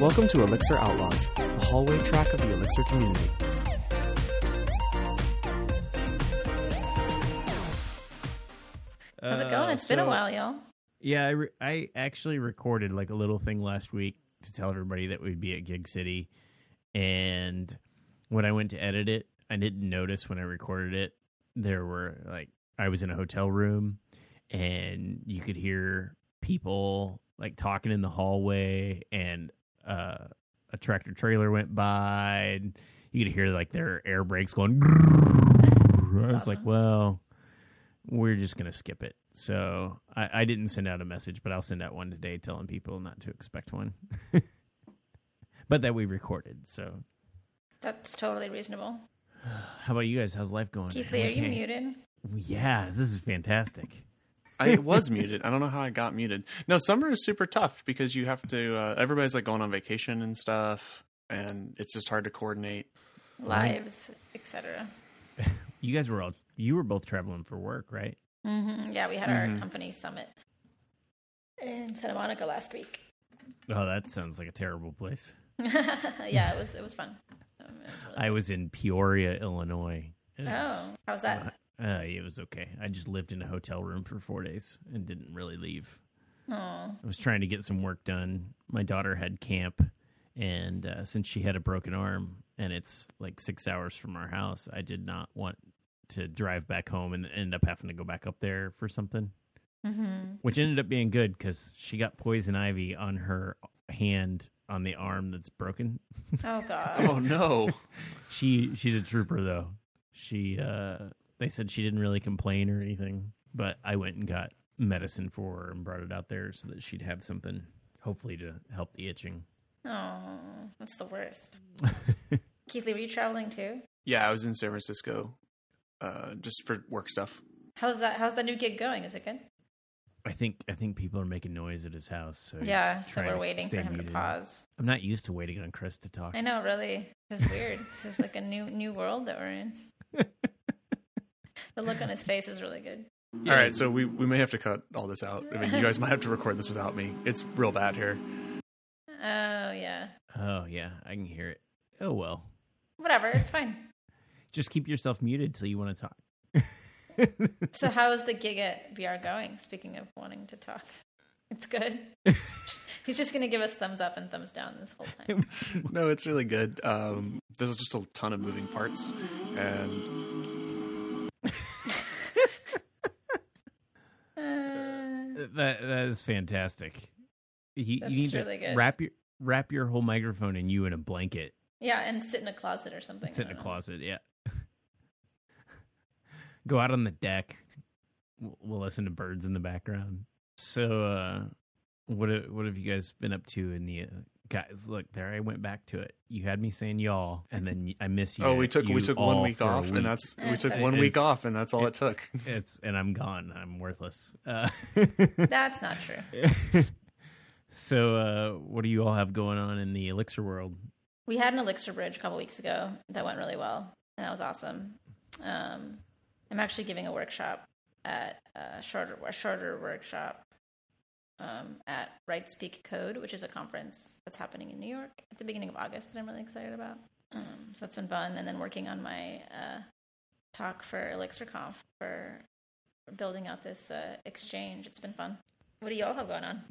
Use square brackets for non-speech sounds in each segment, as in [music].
Welcome to Elixir Outlaws, the hallway track of the Elixir community. How's it going? Uh, it's been a so- while, y'all. Yeah, I, re- I actually recorded like a little thing last week to tell everybody that we'd be at Gig City, and when I went to edit it, I didn't notice when I recorded it there were like I was in a hotel room, and you could hear people like talking in the hallway, and uh, a tractor trailer went by, and you could hear like their air brakes going. [laughs] I was like, well, we're just gonna skip it. So I, I didn't send out a message, but I'll send out one today telling people not to expect one. [laughs] but that we recorded. So That's totally reasonable. [sighs] how about you guys? How's life going? Keathley, are you Okay. muted? Yeah, this is fantastic. I was muted. I don't know how I got muted. No, summer is super tough because you have to. Uh, everybody's like going on vacation and stuff, and it's just hard to coordinate. Lives, etc. You guys were all you were both traveling for work, right? Mm-hmm. Yeah, we had our company summit in Santa Monica last week. Oh, that sounds like a terrible place. [laughs] yeah, it was it was fun. Um, it was really- I was in Peoria, Illinois. It was- oh, how's that? Uh, it was okay. I just lived in a hotel room for four days and didn't really leave. Oh, I was trying to get some work done. My daughter had camp, and uh, since she had a broken arm and it's like six hours from our house, I did not want to drive back home and end up having to go back up there for something, hmm which ended up being good because she got poison ivy on her hand on the arm that's broken. oh god. Oh no! [laughs] She she's a trooper though. She uh they said she didn't really complain or anything, but I went and got medicine for her and brought it out there so that she'd have something hopefully to help the itching. Oh, that's the worst. [laughs] Keathley, were you traveling too? Yeah, I was in San Francisco, uh, just for work stuff. How's that? How's that new gig going? Is it good? I think I think people are making noise at his house. So Yeah, so we're waiting for stay him to pause. I'm not used to waiting on Chris to talk. I know, really. This is weird. this is like a new new world that we're in. [laughs] the look on his face is really good. All right, so we we may have to cut all this out. I mean, you guys might have to record this without me. It's real bad here. Oh yeah. Oh yeah, I can hear it. Oh well, Whatever, it's fine. just keep yourself muted till you want to talk. [laughs] So how is the gig at BR going? Speaking of wanting to talk. It's good. [laughs] He's just gonna give us thumbs up and thumbs down this whole time. [laughs] No, it's really good. Um, there's just a ton of moving parts, and Uh, That that is fantastic. You, That's you need really to good. wrap your wrap your whole microphone and you in a blanket. yeah, and sit in a closet or something. Sit in a know. closet. Yeah. [laughs] Go out on the deck. We'll, listen to birds in the background. So, uh, what have- what have you guys been up to in the guys? Look, there I went back to it. You had me saying y'all, and then I miss you. oh, we took we took one week off, week. and that's we took that's- [laughs] one week off, and that's all it took. [laughs] it's and I'm gone. I'm worthless. Uh, [laughs] That's not true. so, uh, what do you all have going on in the elixir world? We had an Elixir Bridge a couple weeks ago that went really well, and that was awesome. Um, I'm actually giving a workshop at a shorter a shorter workshop um, at Write/Speak/Code, which is a conference that's happening in New York at the beginning of August that I'm really excited about. Um, so that's been fun, and then working on my uh, talk for ElixirConf for, for building out this uh, exchange. It's been fun. What do you all have going on?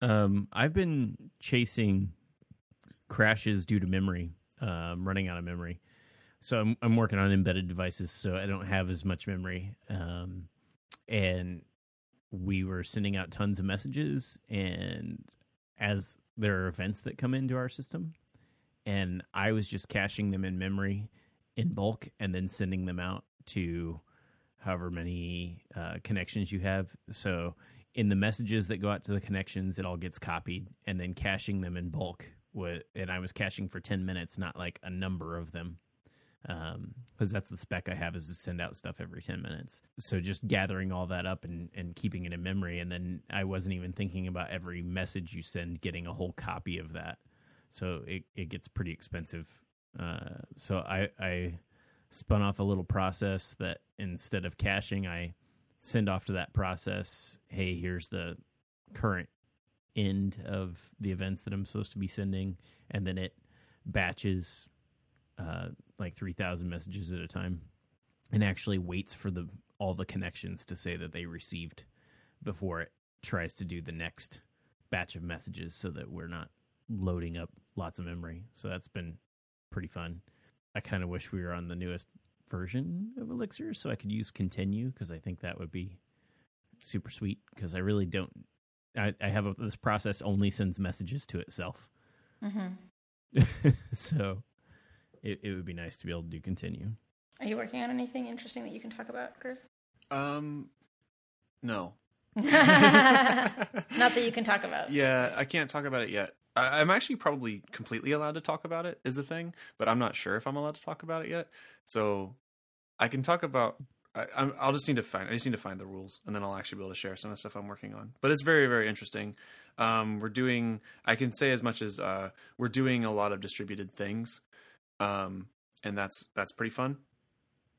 Um, I've been chasing crashes due to memory, um, running out of memory. So I'm I'm working on embedded devices, so I don't have as much memory. Um, and we were sending out tons of messages, and as there are events that come into our system, and I was just caching them in memory in bulk and then sending them out to however many uh, connections you have. So in the messages that go out to the connections, it all gets copied and then caching them in bulk. And I was caching for 10 minutes, not like a number of them. Because that's the spec I have is to send out stuff every 10 minutes. So just gathering all that up and, and keeping it in memory. And then I wasn't even thinking about every message you send getting a whole copy of that. So it, it gets pretty expensive. Uh, so I, I spun off a little process that instead of caching, I send off to that process, hey, here's the current end of the events that I'm supposed to be sending, and then it batches uh, like three thousand messages at a time, and actually waits for the all the connections to say that they received before it tries to do the next batch of messages, so that we're not loading up lots of memory. So that's been pretty fun. I kind of wish we were on the newest version of Elixir so I could use continue because I think that would be super sweet because I really don't. I, I have a, this process only sends messages to itself. hmm [laughs] so it, it would be nice to be able to continue. Are you working on anything interesting that you can talk about, Chris? Um, no. [laughs] [laughs] Not that you can talk about. Yeah, I can't talk about it yet. I, I'm actually probably completely allowed to talk about it, is the thing, but I'm not sure if I'm allowed to talk about it yet. So I can talk about. I, I'm, I'll just need to find. I just need to find the rules, and then I'll actually be able to share some of the stuff I'm working on. But it's very, very interesting. Um, we're doing. I can say as much as uh, we're doing a lot of distributed things, um, and that's that's pretty fun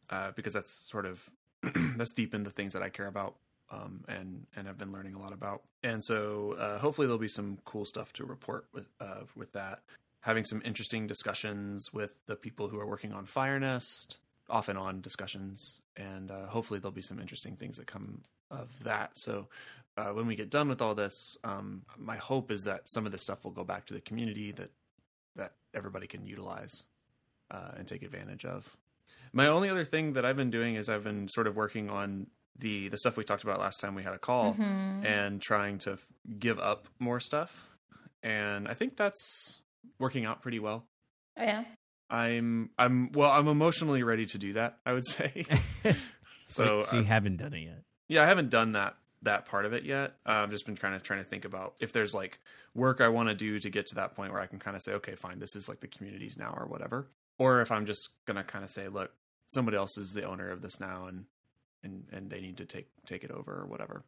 uh, because that's sort of [clears throat] that's deep into things that I care about um, and and have been learning a lot about. And so uh, hopefully there'll be some cool stuff to report with uh, with that. Having some interesting discussions with the people who are working on FireNest, off and on discussions, and uh, hopefully there'll be some interesting things that come of that. So uh, when we get done with all this, um, my hope is that some of this stuff will go back to the community that that everybody can utilize uh, and take advantage of. My only other thing that I've been doing is I've been sort of working on the the stuff we talked about last time we had a call Mhm. and trying to f- give up more stuff. And I think that's working out pretty well. Oh yeah. I'm I'm well I'm emotionally ready to do that, I would say. [laughs] [laughs] so so, so you uh, haven't done it yet. yeah, I haven't done that that part of it yet. Uh, I've just been kind of trying to think about if there's like work I want to do to get to that point where I can kind of say, okay, fine, this is like the communities now or whatever. Or if I'm just gonna kind of say, look, somebody else is the owner of this now, and and and they need to take take it over or whatever.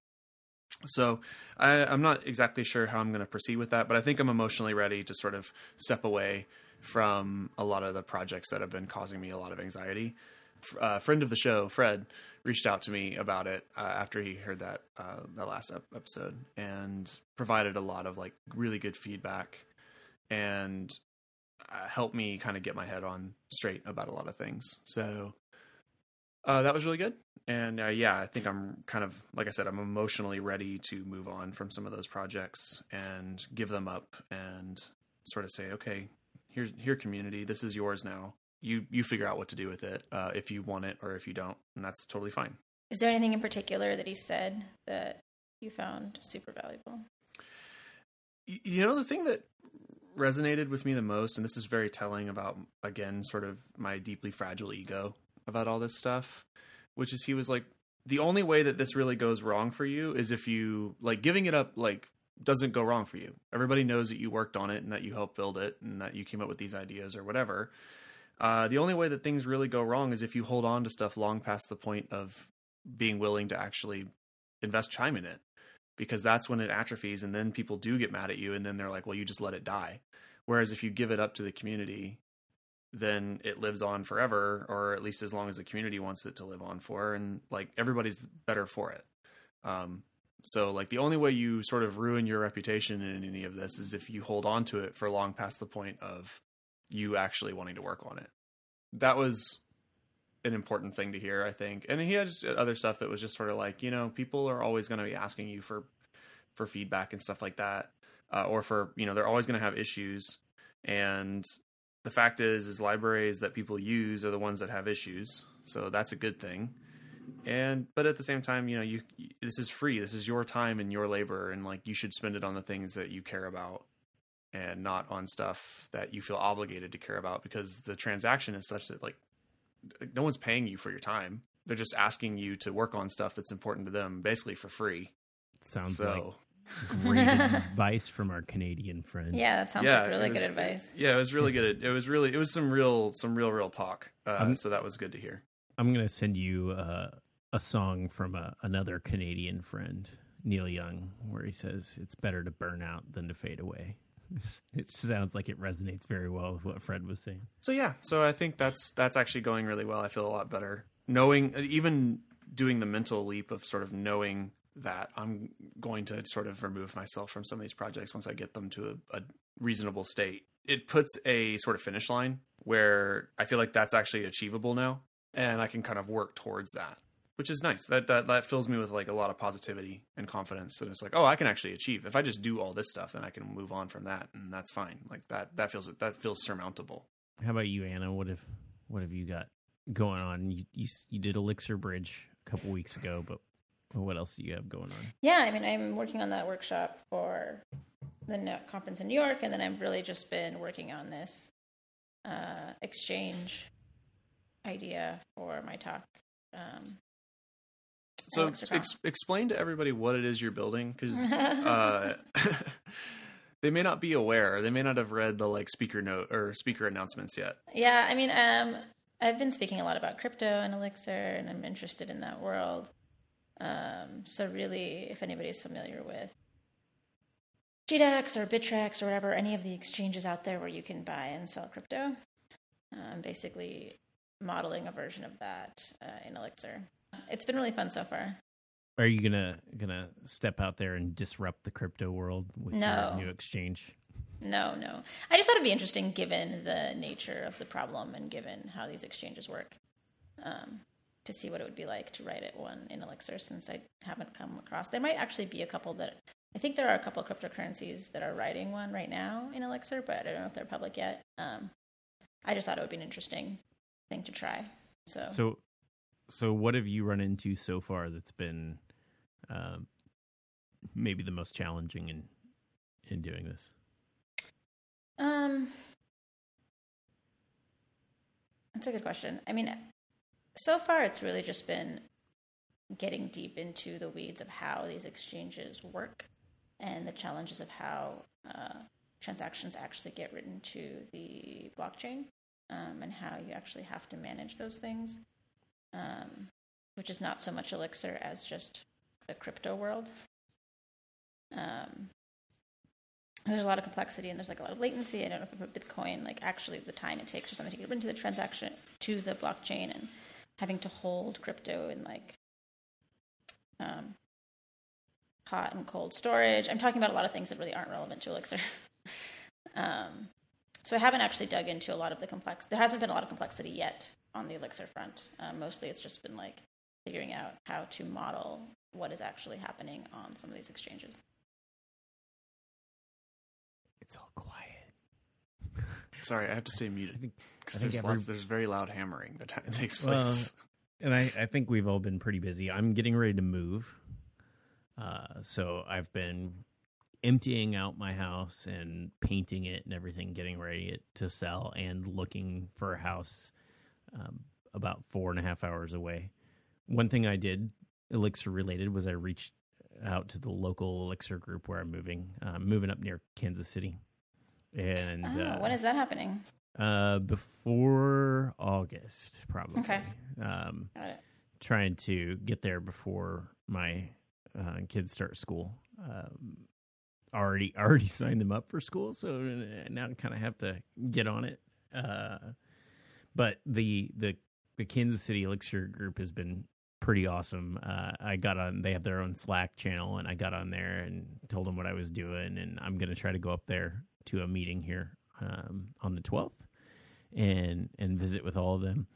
So I, I'm not exactly sure how I'm going to proceed with that, but I think I'm emotionally ready to sort of step away from a lot of the projects that have been causing me a lot of anxiety. A friend of the show, Fred, reached out to me about it uh, after he heard that uh, the last ep- episode and provided a lot of like really good feedback and uh, helped me kind of get my head on straight about a lot of things. So uh, that was really good. And uh, yeah, I think I'm kind of like I said, I'm emotionally ready to move on from some of those projects and give them up and sort of say, okay, here's here community, this is yours now. You you figure out what to do with it uh, if you want it or if you don't, and that's totally fine. Is there anything in particular that he said that you found super valuable? You know the thing that resonated with me the most and this is very telling about again sort of my deeply fragile ego about all this stuff which is he was like the only way that this really goes wrong for you is if you like giving it up like doesn't go wrong for you. Everybody knows that you worked on it and that you helped build it and that you came up with these ideas or whatever. Uh, the only way that things really go wrong is if you hold on to stuff long past the point of being willing to actually invest time in it because that's when it atrophies and then people do get mad at you and then they're like well you just let it die. Whereas if you give it up to the community then it lives on forever or at least as long as the community wants it to live on for and like everybody's better for it. Um so like the only way you sort of ruin your reputation in any of this is if you hold on to it for long past the point of you actually wanting to work on it. That was an important thing to hear i think. And he has other stuff that was just sort of like you know people are always going to be asking you for for feedback and stuff like that uh, or for you know they're always going to have issues. And the fact is is libraries that people use are the ones that have issues. So that's a good thing. And but at the same time you know you this is free. This is your time and your labor. And like you should spend it on the things that you care about and not on stuff that you feel obligated to care about because the transaction is such that like no one's paying you for your time they're just asking you to work on stuff that's important to them basically for free Sounds so like [laughs] great advice from our Canadian friend. Yeah, that sounds Yeah, like really it good advice. yeah it was really good it was really it was some real some real real talk uh, Um, so that was good to hear I'm going to send you uh, a song from a, another Canadian friend, Neil Young, where he says, It's better to burn out than to fade away. [laughs] it sounds like it resonates very well with what Fred was saying. So yeah, so I think that's that's actually going really well. I feel a lot better knowing, even doing the mental leap of sort of knowing that I'm going to sort of remove myself from some of these projects once I get them to a, a reasonable state. It puts a sort of finish line where I feel like that's actually achievable now, and I can kind of work towards that, which is nice. That that that fills me with like a lot of positivity and confidence. That it's like, oh, I can actually achieve. If I just do all this stuff, then I can move on from that, and that's fine. Like that that feels that feels surmountable. How about you, Anna? What have what have you got going on? You you, you did Elixir Bridge a couple weeks ago, but what else do you have going on? Yeah, I mean, I'm working on that workshop for the conference in New York, and then I've really just been working on this uh, exchange idea for my talk. Um, So ex- explain to everybody what it is you're building because [laughs] uh, [laughs] they may not be aware. They may not have read the like speaker note or speaker announcements yet. Yeah, I mean, um, I've been speaking a lot about crypto and Elixir, and I'm interested in that world. Um, so, really, if anybody's familiar with GDAX or Bittrex or whatever, any of the exchanges out there where you can buy and sell crypto, I'm basically modeling a version of that uh, in Elixir. It's been really fun so far. Are you gonna gonna step out there and disrupt the crypto world with No. your new exchange? No, no. I just thought it'd be interesting given the nature of the problem and given how these exchanges work um, to see what it would be like to write it one in Elixir since I haven't come across. There might actually be a couple that I think there are a couple of cryptocurrencies that are writing one right now in Elixir, but I don't know if they're public yet. Um, I just thought it would be an interesting thing to try. So, So, so what have you run into so far that's been um, maybe the most challenging in in doing this? Um, that's a good question. I mean, so far it's really just been getting deep into the weeds of how these exchanges work and the challenges of how uh, transactions actually get written to the blockchain um, and how you actually have to manage those things, um, which is not so much Elixir as just the crypto world. Um, there's a lot of complexity and there's like a lot of latency. I don't know if for Bitcoin, like actually the time it takes for something to get into the transaction to the blockchain and having to hold crypto in like um, hot and cold storage. I'm talking about a lot of things that really aren't relevant to Elixir. [laughs] um, so I haven't actually dug into a lot of the complex. There hasn't been a lot of complexity yet on the Elixir front. Um, mostly, it's just been like figuring out how to model what is actually happening on some of these exchanges. It's all quiet. [laughs] Sorry, I have to say muted I think, I because there's every- there's very loud hammering that ha- [laughs] takes Well, place. and I, I think we've all been pretty busy. I'm getting ready to move, uh, so I've been emptying out my house and painting it and everything, getting ready to sell, and looking for a house um, about four and a half hours away. One thing I did, Elixir related, was I reached out to the local Elixir group where I'm moving. Uh, moving up near Kansas City, and Oh, uh, when is that happening? uh, before August, probably. Okay. Um, Got it. trying to get there before my uh, kids start school. Um, already [laughs] already signed them up for school, so now I kind of have to get on it. Uh, but the the the Kansas City Elixir group has been pretty awesome. Uh, I got on; they have their own Slack channel, and I got on there and told them what I was doing, and I'm going to try to go up there to a meeting here um, on the 12th and and visit with all of them.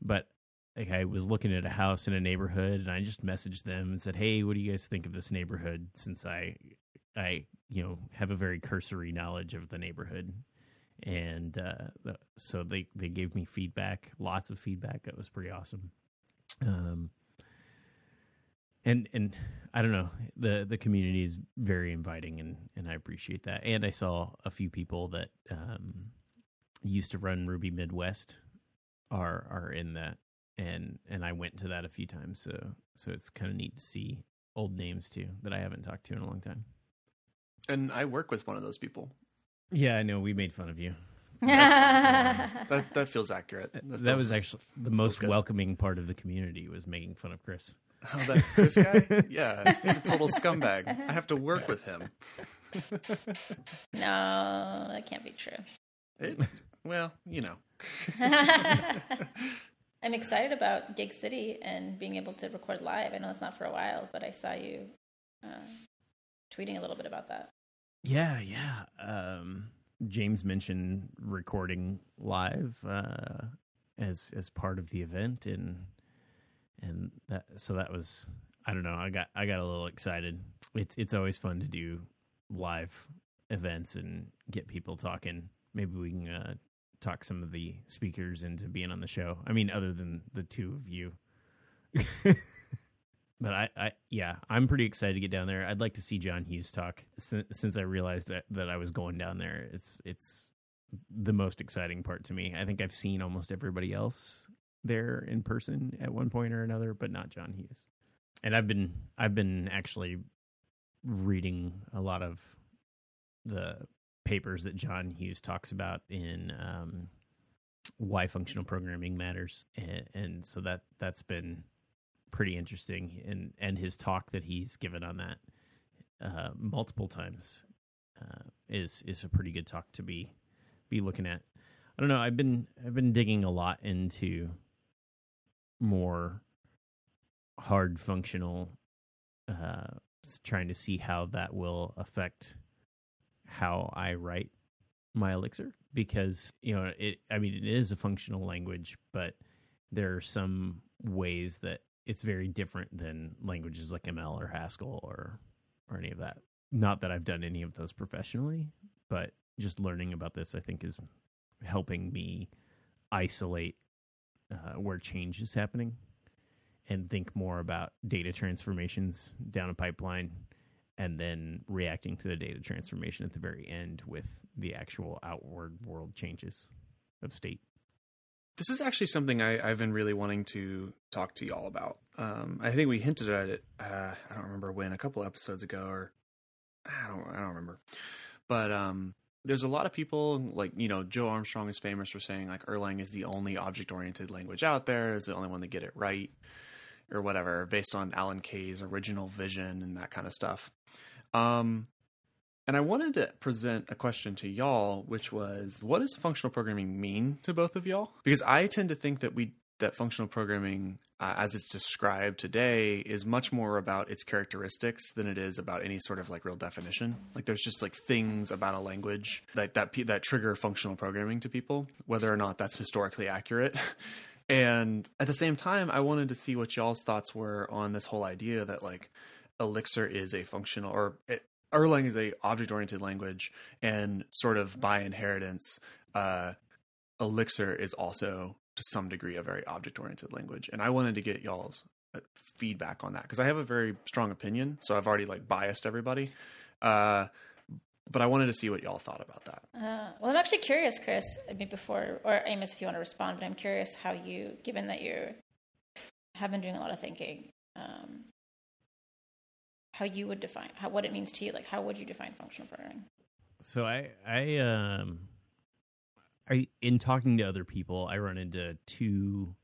But like I was looking at a house in a neighborhood and I just messaged them and said, "Hey, what do you guys think of this neighborhood?" Since I I you know have a very cursory knowledge of the neighborhood, and uh, so they they gave me feedback, lots of feedback. That was pretty awesome. Um, and and I don't know the the community is very inviting and and I appreciate that. And I saw a few people that um, used to run Ruby Midwest are are in that and and I went to that a few times so so it's kind of neat to see old names too that I haven't talked to in a long time. And I work with one of those people. Yeah, I know we made fun of you. [laughs] That that feels accurate. That, feels- was actually the most welcoming part of the community was making fun of Chris. Oh, that Chris guy? [laughs] Yeah, he's a total scumbag. I have to work with him. no, that can't be true. It, well, you know. [laughs] I'm excited about Gig City and being able to record live. I know it's not for a while, but I saw you uh, tweeting a little bit about that. Yeah, yeah. Um, James mentioned recording live uh, as as part of the event, and and that so that was I don't know. I got I got a little excited. It's it's always fun to do live events and get people talking. Maybe we can uh, talk some of the speakers into being on the show. I mean, other than the two of you. [laughs] but I, I, yeah, I'm pretty excited to get down there. I'd like to see John Hughes talk since, since I realized that, that I was going down there. It's it's the most exciting part to me. I think I've seen almost everybody else there in person at one point or another, but not John Hughes. And I've been I've been actually reading a lot of the papers that John Hughes talks about in um, why functional programming matters, and, and so that that's been pretty interesting. And and his talk that he's given on that uh, multiple times uh, is is a pretty good talk to be be looking at. I don't know. I've been I've been digging a lot into more hard functional, uh, trying to see how that will affect how I write my Elixir because you know it. I mean, it is a functional language, but there are some ways that it's very different than languages like ML or Haskell or or any of that. Not that I've done any of those professionally, but just learning about this, I think, is helping me isolate uh, where change is happening and think more about data transformations down a pipeline and then reacting to the data transformation at the very end with the actual outward world changes of state. This is actually something I, have been really wanting to talk to y'all about. Um, I think we hinted at it. Uh, I don't remember when, a couple episodes ago, or I don't, I don't remember. But um, there's a lot of people like you know Joe Armstrong is famous for saying like Erlang is the only object oriented language out there. Is the only one that get it right, or whatever, based on Alan Kay's original vision and that kind of stuff. Um, and I wanted to present a question to y'all, which was, what does functional programming mean to both of y'all? Because I tend to think that we that functional programming, uh, as it's described today, is much more about its characteristics than it is about any sort of like real definition. Like there's just like things about a language that that that trigger functional programming to people, whether or not that's historically accurate. [laughs] and at the same time, I wanted to see what y'all's thoughts were on this whole idea that like Elixir is a functional or Erlang is a object oriented language, and sort of by inheritance, uh, Elixir is also to some degree a very object oriented language. And I wanted to get y'all's uh, feedback on that because I have a very strong opinion. So I've already like biased everybody. Uh, but I wanted to see what y'all thought about that. Uh, well, I'm actually curious, Chris. I mean, before or Amos, if you want to respond, but I'm curious how you, given that you have been doing a lot of thinking, um, how you would define how what it means to you. Like, how would you define functional programming? So I I um I in talking to other people, I run into two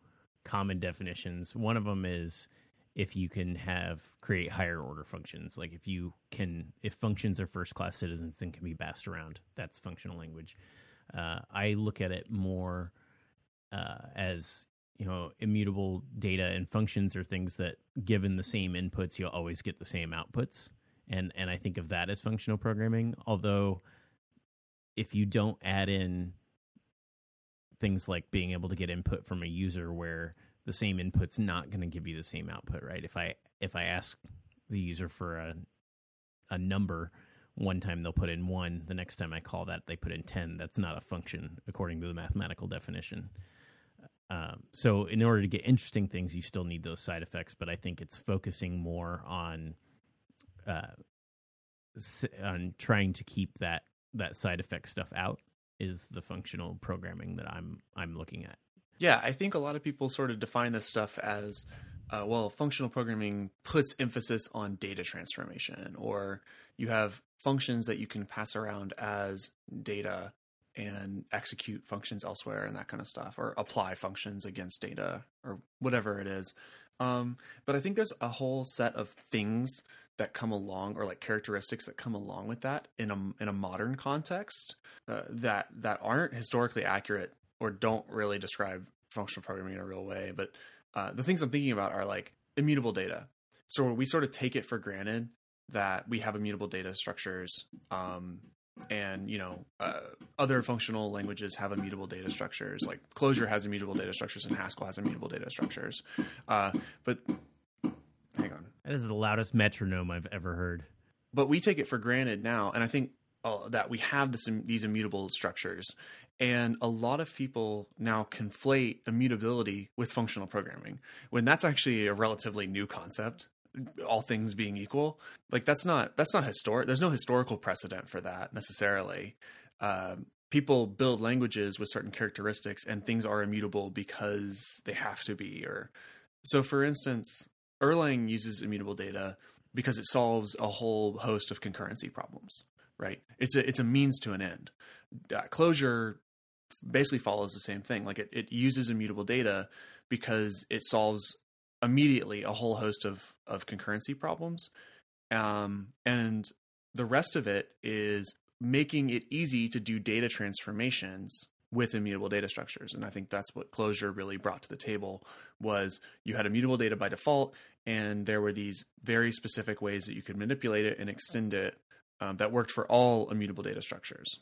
common definitions. One of them is if you can have create higher order functions like if you can if functions are first class citizens and can be passed around that's functional language uh, i look at it more uh, as you know immutable data and functions are things that given the same inputs you'll always get the same outputs. And and i think of that as functional programming although if you don't add in things like being able to get input from a user where the same input's not going to give you the same output right? If i if i ask the user for a a number one time they'll put in 1 the next time i call that they put in 10 that's not a function according to the mathematical definition um, so in order to get interesting things, you still need those side effects, but I think it's focusing more on uh, on trying to keep that that side effect stuff out is the functional programming that I'm I'm looking at. Yeah, I think a lot of people sort of define this stuff as uh, well, functional programming puts emphasis on data transformation, or you have functions that you can pass around as data and execute functions elsewhere and that kind of stuff, or apply functions against data or whatever it is. Um, but I think there's a whole set of things that come along, or like characteristics that come along with that in a in a modern context uh, that that aren't historically accurate or don't really describe functional programming in a real way. But uh, the things I'm thinking about are like immutable data. So we sort of take it for granted that we have immutable data structures um, and you know uh, other functional languages have immutable data structures. Like clojure has immutable data structures and haskell has immutable data structures. Uh, but hang on. That is the loudest metronome I've ever heard. but we take it for granted now and i think uh, that we have this these immutable structures. And a lot of people now conflate immutability with functional programming when that's actually a relatively new concept all things being equal like that's not that's not historic there's no historical precedent for that necessarily. Um, people build languages with certain characteristics and things are immutable because they have to be or so for instance erlang uses immutable data because it solves a whole host of concurrency problems right? It's a it's a means to an end. Uh, Clojure basically follows the same thing like it, it uses immutable data because it solves immediately a whole host of of concurrency problems. Um, and the rest of it is making it easy to do data transformations with immutable data structures. And i think that's what Clojure really brought to the table was you had immutable data by default and there were these very specific ways that you could manipulate it and extend it um, that worked for all immutable data structures.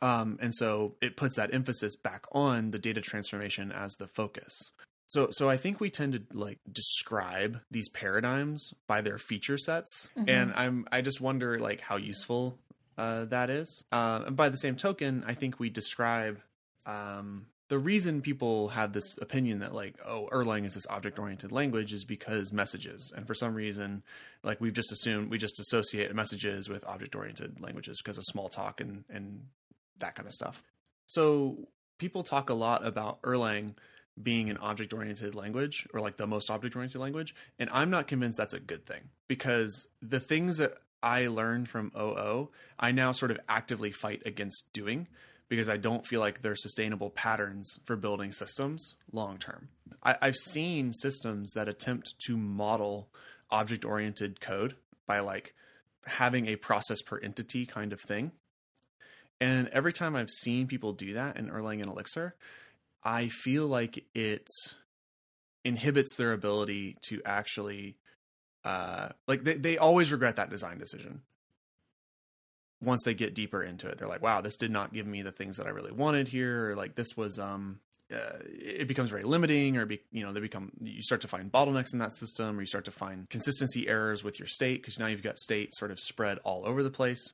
Um, and so it puts that emphasis back on the data transformation as the focus so so I think we tend to like describe these paradigms by their feature sets, Mhm. and I'm I just wonder like how useful uh, that is. Uh, and by the same token, I think we describe um, the reason people have this opinion that like oh Erlang is this object oriented language is because messages, and for some reason like we've just assumed we just associate messages with object oriented languages because of Smalltalk and and that kind of stuff. So people talk a lot about Erlang being an object oriented language or like the most object oriented language. And I'm not convinced that's a good thing because the things that I learned from OO, I now sort of actively fight against doing because I don't feel like they're sustainable patterns for building systems long term. I've seen systems that attempt to model object oriented code by like having a process per entity kind of thing. And every time I've seen people do that in Erlang and Elixir, I feel like it inhibits their ability to actually uh like they, they always regret that design decision. Once they get deeper into it they're like wow this did not give me the things that i really wanted here or like this was um uh, it becomes very limiting or be, you know they become you start to find bottlenecks in that system or you start to find consistency errors with your state because now you've got state sort of spread all over the place.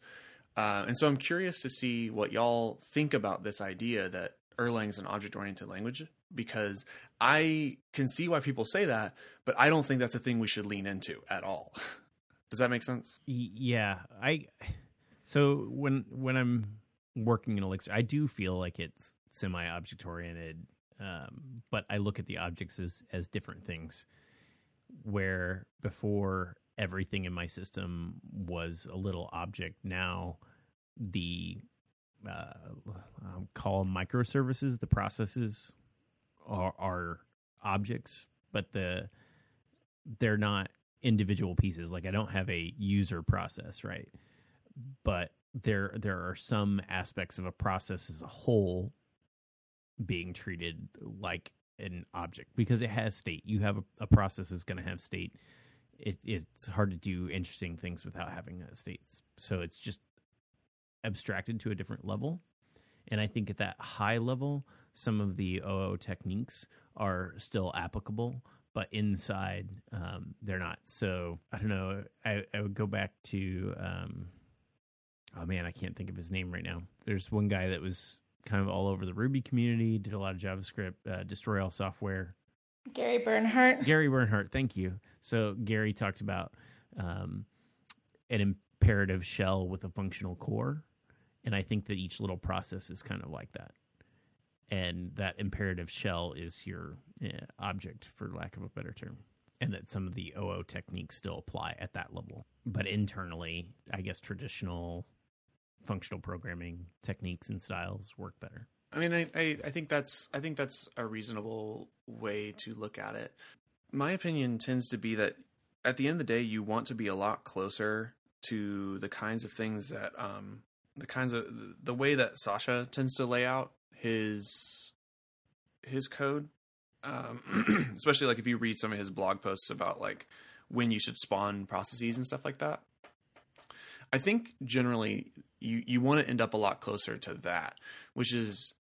Uh, and so i'm curious to see what y'all think about this idea that Erlang is an object oriented language because I can see why people say that, but I don't think that's a thing we should lean into at all. [laughs] Does that make sense? Yeah, I. So when when I'm working in Elixir, I do feel like it's semi object oriented, um, but I look at the objects as as different things. Where before everything in my system was a little object, now the uh, um, call microservices. The processes are, are objects, but the they're not individual pieces. Like I don't have a user process, right? But there there are some aspects of a process as a whole being treated like an object because it has state. You have a, a process is going to have state. It, it's hard to do interesting things without having that state. So it's just abstracted to a different level. And I think at that high level, some of the OO techniques are still applicable, but inside um, they're not. So I don't know. I, I would go back to, um, oh man, I can't think of his name right now. There's one guy that was kind of all over the Ruby community, did a lot of JavaScript, uh, destroy all software. Gary Bernhardt. Gary Bernhardt, thank you. So Gary talked about um, an imperative shell with a functional core, and I think that each little process is kind of like that. And that imperative shell is your uh, object, for lack of a better term, and that some of the OO techniques still apply at that level. But internally, I guess traditional functional programming techniques and styles work better. I mean, I, I, I think that's I think that's a reasonable way to look at it. My opinion tends to be that at the end of the day, you want to be a lot closer to the kinds of things that um, the kinds of the way that Sasha tends to lay out his his code, um, [clears throat] especially like if you read some of his blog posts about like when you should spawn processes and stuff like that. I think generally you you want to end up a lot closer to that, which is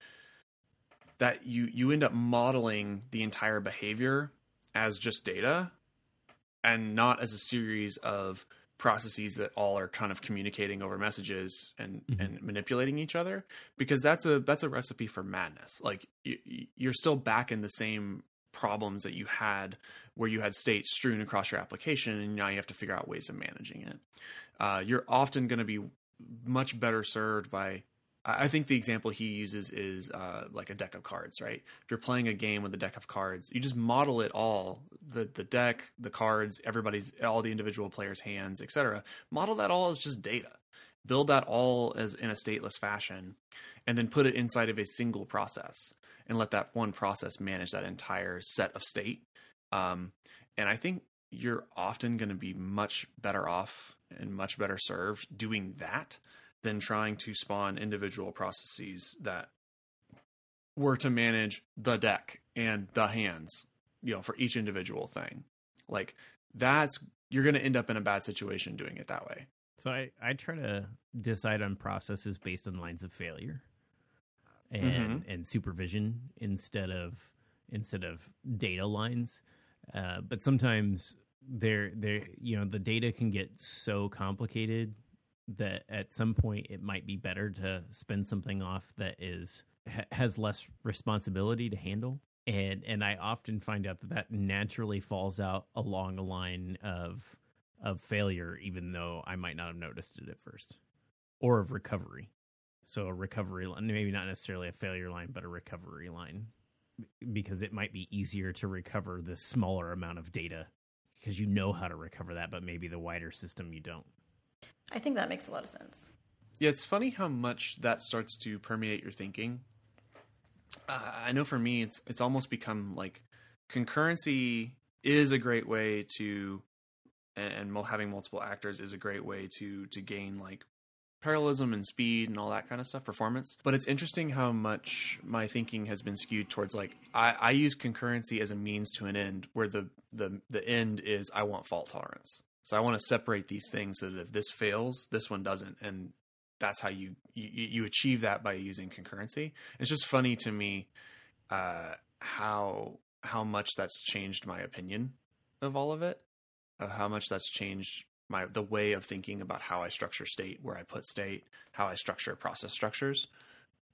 that you you end up modeling the entire behavior as just data and not as a series of processes that all are kind of communicating over messages and Mhm. and manipulating each other because that's a that's a recipe for madness like you, you're still back in the same problems that you had where you had state strewn across your application and now you have to figure out ways of managing it uh, you're often going to be much better served by I think the example he uses is uh, like a deck of cards, right? If you're playing a game with a deck of cards, you just model it all the the deck, the cards, everybody's all the individual players' hands, etc. Model that all as just data. Build that all as in a stateless fashion, and then put it inside of a single process, and let that one process manage that entire set of state. Um, and I think you're often going to be much better off and much better served doing that than trying to spawn individual processes that were to manage the deck and the hands, you know, for each individual thing. Like that's you're going to end up in a bad situation doing it that way. So I, I try to decide on processes based on lines of failure and Mm-hmm. and supervision instead of instead of data lines. Uh, but sometimes there there you know the data can get so complicated that at some point it might be better to spin something off that is ha- has less responsibility to handle. And and I often find out that that naturally falls out along a line of of failure even though I might not have noticed it at first. Or of recovery. So a recovery line maybe not necessarily a failure line but a recovery line. Because it might be easier to recover the smaller amount of data because you know how to recover that but maybe the wider system you don't I think that makes a lot of sense. Yeah, it's funny how much that starts to permeate your thinking. Uh, I know for me, it's it's almost become like concurrency is a great way to, and, and having multiple actors is a great way to to gain like parallelism and speed and all that kind of stuff, performance. But it's interesting how much my thinking has been skewed towards like I, I use concurrency as a means to an end, where the the the end is I want fault tolerance. So I want to separate these things so that if this fails, this one doesn't, and that's how you you, you achieve that by using concurrency. It's just funny to me uh, how how much that's changed my opinion of all of it, of how much that's changed my the way of thinking about how I structure state, where I put state, how I structure process structures.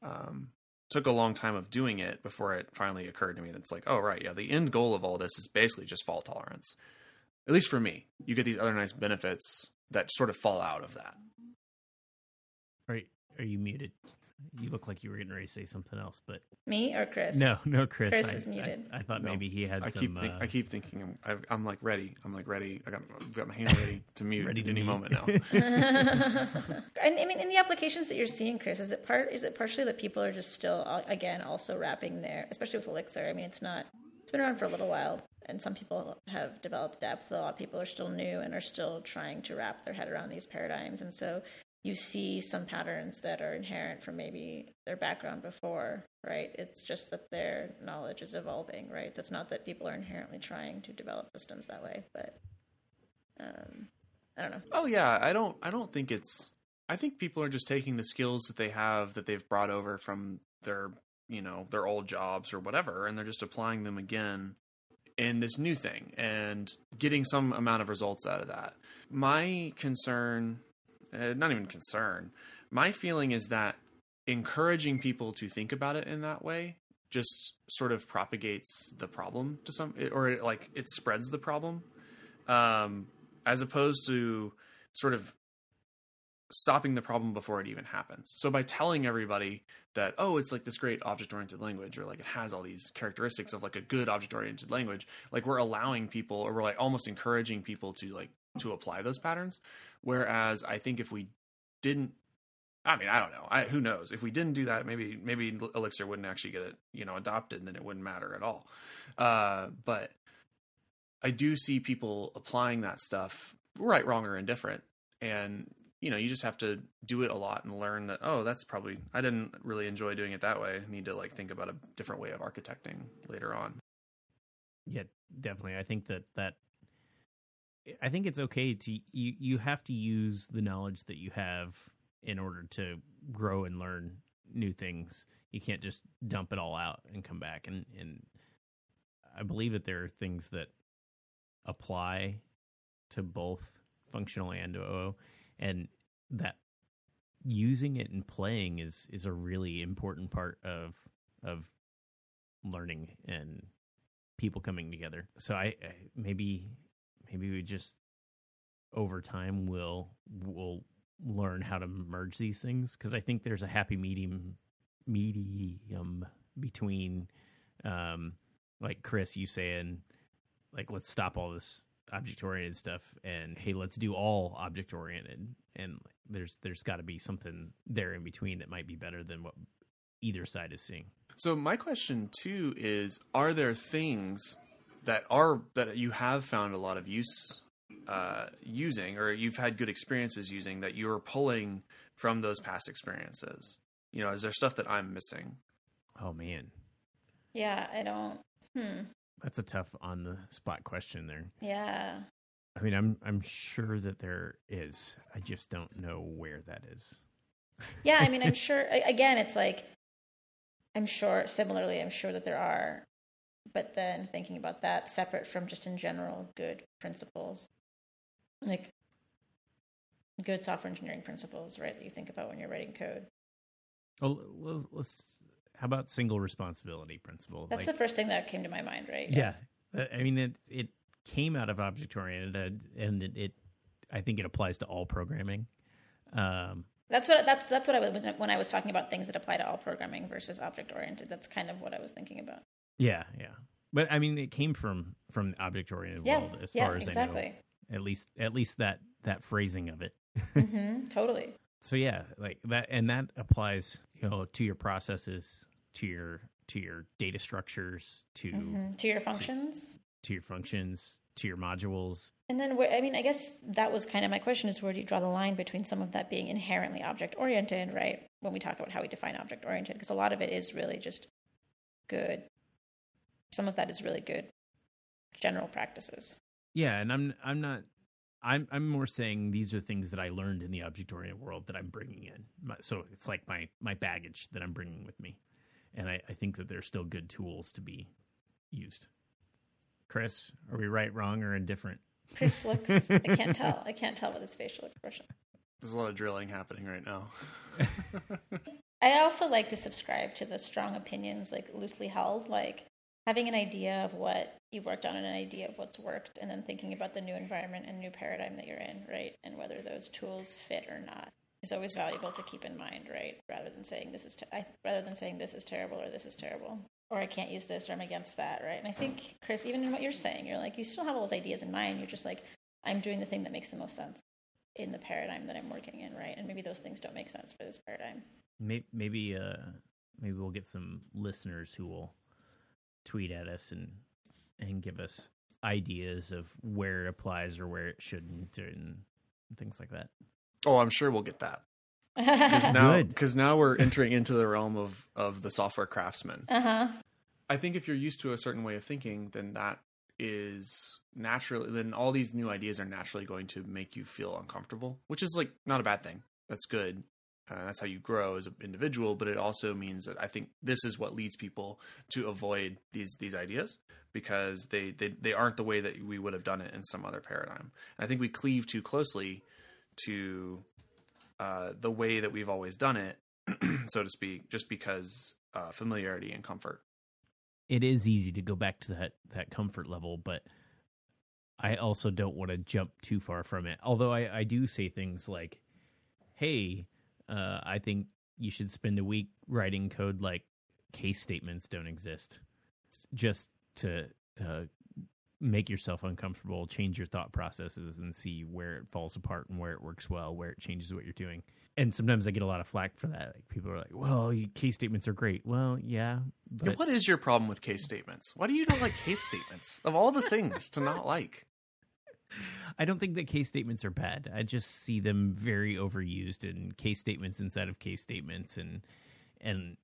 Um, took a long time of doing it before it finally occurred to me that it's like, oh right, yeah, the end goal of all this is basically just fault tolerance. At least for me, you get these other nice benefits that sort of fall out of that. are, are you muted you look like you were getting ready to say something else but Me or Chris? no no chris Chris I, is muted. I, I thought No. maybe he had I some keep think, uh, I keep thinking I'm, I, I'm like ready. I'm like ready. I got I've got my hand ready to [laughs] mute ready at to any mute. moment now. [laughs] [laughs] and I mean, in the applications that you're seeing, Chris, is it part? Is it partially that people are just still, again, also wrapping their, especially with Elixir? I mean, it's not. It's been around for a little while, and some people have developed depth. A lot of people are still new and are still trying to wrap their head around these paradigms, and so you see some patterns that are inherent from maybe their background before, right? It's just that their knowledge is evolving, right? So it's not that people are inherently trying to develop systems that way, but um, I don't know. oh yeah, I don't I don't think it's I think people are just taking the skills that they have that they've brought over from their you know their old jobs or whatever, and they're just applying them again in this new thing and getting some amount of results out of that. My concern, uh, not even concern, my feeling is that encouraging people to think about it in that way just sort of propagates the problem to some, or it, like it spreads the problem, um, as opposed to sort of stopping the problem before it even happens. So by telling everybody that oh it's like this great object oriented language or like it has all these characteristics of like a good object oriented language, like we're allowing people or we're like almost encouraging people to like to apply those patterns whereas I think if we didn't I mean, I don't know. I, who knows? If we didn't do that, maybe maybe Elixir wouldn't actually get it, you know, adopted, and then it wouldn't matter at all. Uh, but I do see people applying that stuff, right, wrong, or indifferent, and you know, you just have to do it a lot and learn that. Oh, that's probably I didn't really enjoy doing it that way. I need to like think about a different way of architecting later on. Yeah, definitely. I think that that I think it's okay to you you have to use the knowledge that you have in order to grow and learn new things. You can't just dump it all out and come back and and I believe that there are things that apply to both functional and OO and that using it and playing is is a really important part of of learning and people coming together. So I, I maybe maybe we just over time will will learn how to merge these things because I think there's a happy medium medium between um like Chris you saying like let's stop all this object oriented stuff and hey let's do all object oriented and there's there's got to be something there in between that might be better than what either side is seeing So my question too is: Are there things that are that you have found a lot of use uh, using, or you've had good experiences using that you're pulling from those past experiences? You know, is there stuff that I'm missing? oh man Yeah, I don't. Hmm. That's a tough on the spot question there Yeah. i mean i'm i'm sure that there is i just don't know where that is Yeah, I mean, I'm [laughs] sure. Again, it's like, I'm sure. Similarly, I'm sure that there are, but then thinking about that separate from just in general good principles, like good software engineering principles, right? That you think about when you're writing code. well let's how about single responsibility principle That's Like- the first thing that came to my mind, right? yeah, Uh, i mean it it came out of object oriented and it, it i think it applies to all programming um That's what that's that's what I was when I was talking about things that apply to all programming versus object oriented. That's kind of what I was thinking about. Yeah, yeah. But I mean, it came from from the object oriented Yeah, world, as yeah, far as I exactly. know. At least, at least that that phrasing of it. [laughs] hmm totally. So yeah, like that, and that applies, you know, to your processes, to your to your data structures, to hmm To your functions. to your functions, to your modules. And then, where, I mean, I guess that was kind of my question: is where do you draw the line between some of that being inherently object oriented, right? When we talk about how we define object oriented, because a lot of it is really just good. Some of that is really good general practices. Yeah, and I'm I'm not. I'm I'm more saying these are things that I learned in the object oriented world that I'm bringing in. So it's like my my baggage that I'm bringing with me, and I, I think that there's still good tools to be used. Chris, are we right, wrong, or indifferent? Chris [laughs] looks. I can't tell. I can't tell with his facial expression. There's a lot of drilling happening right now. [laughs] I also like to subscribe to the strong opinions, like loosely held, like having an idea of what you've worked on and an idea of what's worked, and then thinking about the new environment and new paradigm that you're in, right? And whether those tools fit or not is always valuable to keep in mind, right? Rather than saying this is, te- I, rather than saying this is terrible or this is terrible, or I can't use this or I'm against that, right? And I think Chris, even in what you're saying, you're like you still have all those ideas in mind. You're just like I'm doing the thing that makes the most sense in the paradigm that I'm working in, right? And maybe those things don't make sense for this paradigm. Maybe maybe uh maybe we'll get some listeners who will tweet at us and and give us ideas of where it applies or where it shouldn't and things like that. Oh, I'm sure we'll get that. [laughs] Because now, because now we're entering into the realm of of the software craftsman. Uh huh. I think if you're used to a certain way of thinking, then that is naturally then all these new ideas are naturally going to make you feel uncomfortable, which is like not a bad thing. That's good. Uh, that's how you grow as an individual, but it also means that I think this is what leads people to avoid these these ideas because they they, they aren't the way that we would have done it in some other paradigm. And I think we cleave too closely to uh, the way that we've always done it, [clears throat] so to speak, just because uh, familiarity and comfort. it is easy to go back to that that comfort level, but I also don't want to jump too far from it. Although I, I do say things like, "Hey, uh, I think you should spend a week writing code like case statements don't exist," just to to make yourself uncomfortable, change your thought processes, and see where it falls apart and where it works well, where it changes what you're doing. And sometimes I get a lot of flack for that. Like people are like, "Well, case statements are great." Well, yeah, Yeah, what is your problem with case statements? Why do you not like case statements? Of all the things to not like. [laughs] I don't think that case statements are bad. I just see them very overused in case statements inside of case statements and and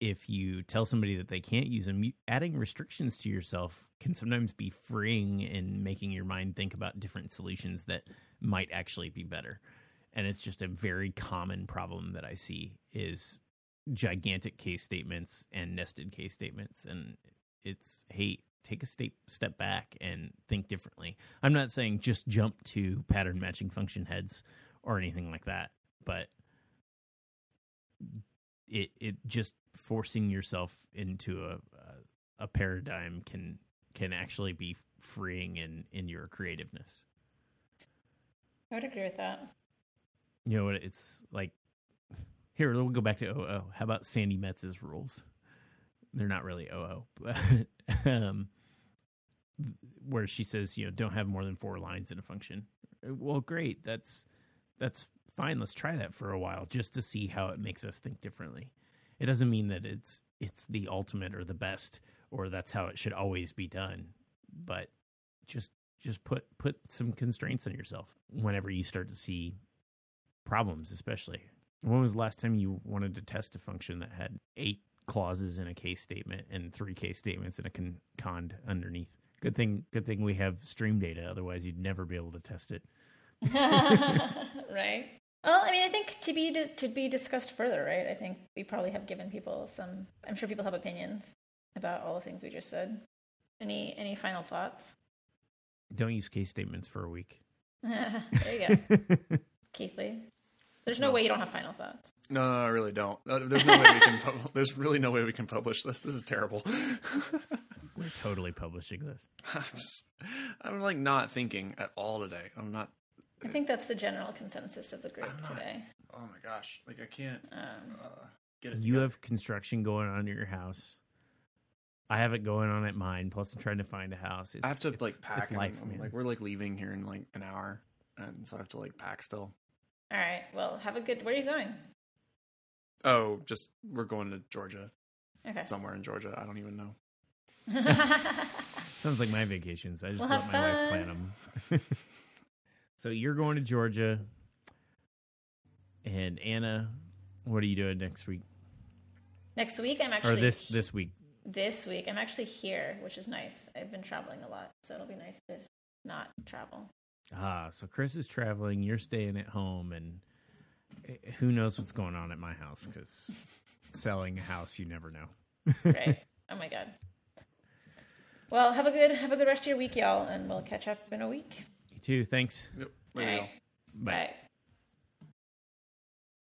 if you tell somebody that they can't use them, adding restrictions to yourself can sometimes be freeing in making your mind think about different solutions that might actually be better. And it's just a very common problem that I see is gigantic case statements and nested case statements and it's hey take a step step back and think differently i'm not saying just jump to pattern matching function heads or anything like that but it it just forcing yourself into a a, paradigm can can actually be freeing in in your creativeness. I would agree with that. you know what? It's like here we'll go back to oo how about Sandi Metz's rules? They're not really oo but [laughs] um where she says you know don't have more than four lines in a function. Well great. That's that's fine let's try that for a while just to see how it makes us think differently. It doesn't mean that it's it's the ultimate or the best or that's how it should always be done but just just put put some constraints on yourself whenever you start to see problems especially. When was the last time you wanted to test a function that had eight clauses in a case statement and three case statements and a con- cond underneath? Good thing good thing we have StreamData otherwise you'd never be able to test it. [laughs] [laughs] Right. Well, I mean, I think to be to be discussed further, right? I think we probably have given people some. I'm sure people have opinions about all the things we just said. Any any final thoughts? don't use case statements for a week [laughs] [laughs] there you go, Keathley. There's no way you don't have final thoughts. No, no, I really don't. Uh, There's no way we can. Pub- there's really no way we can publish this. This is terrible. we're totally publishing this [laughs] I'm just, I'm like not thinking at all today. I'm not. I think that's the general consensus of the group not- today. Oh my gosh! Like I can't Um, uh, get it. you together. have construction going on at your house i have it going on at mine plus i'm trying to find a house it's, I have to it's- like pack. it's life I'm, man. like we're like leaving here in like an hour, and so I have to like pack still. all right. Well, have a good. Where are you going? Oh, just we're going to Georgia, Okay. somewhere in Georgia. I don't even know. [laughs] Sounds like my vacations. I just Well, let have my wife plan them. [laughs] so you're going to Georgia, and Anna, what are you doing next week Next week, I'm actually or this this week? this week. I'm actually here, which is nice. I've been traveling a lot, so it'll be nice to not travel. Ah, so Chris is traveling. You're staying at home, and eh, who knows what's going on at my house? Because [laughs] selling a house, you never know. Right? [laughs] oh my god. Well, have a good have a good rest of your week, y'all, and we'll catch up in a week. You too. Thanks. Yep. All Later, Bye. Bye.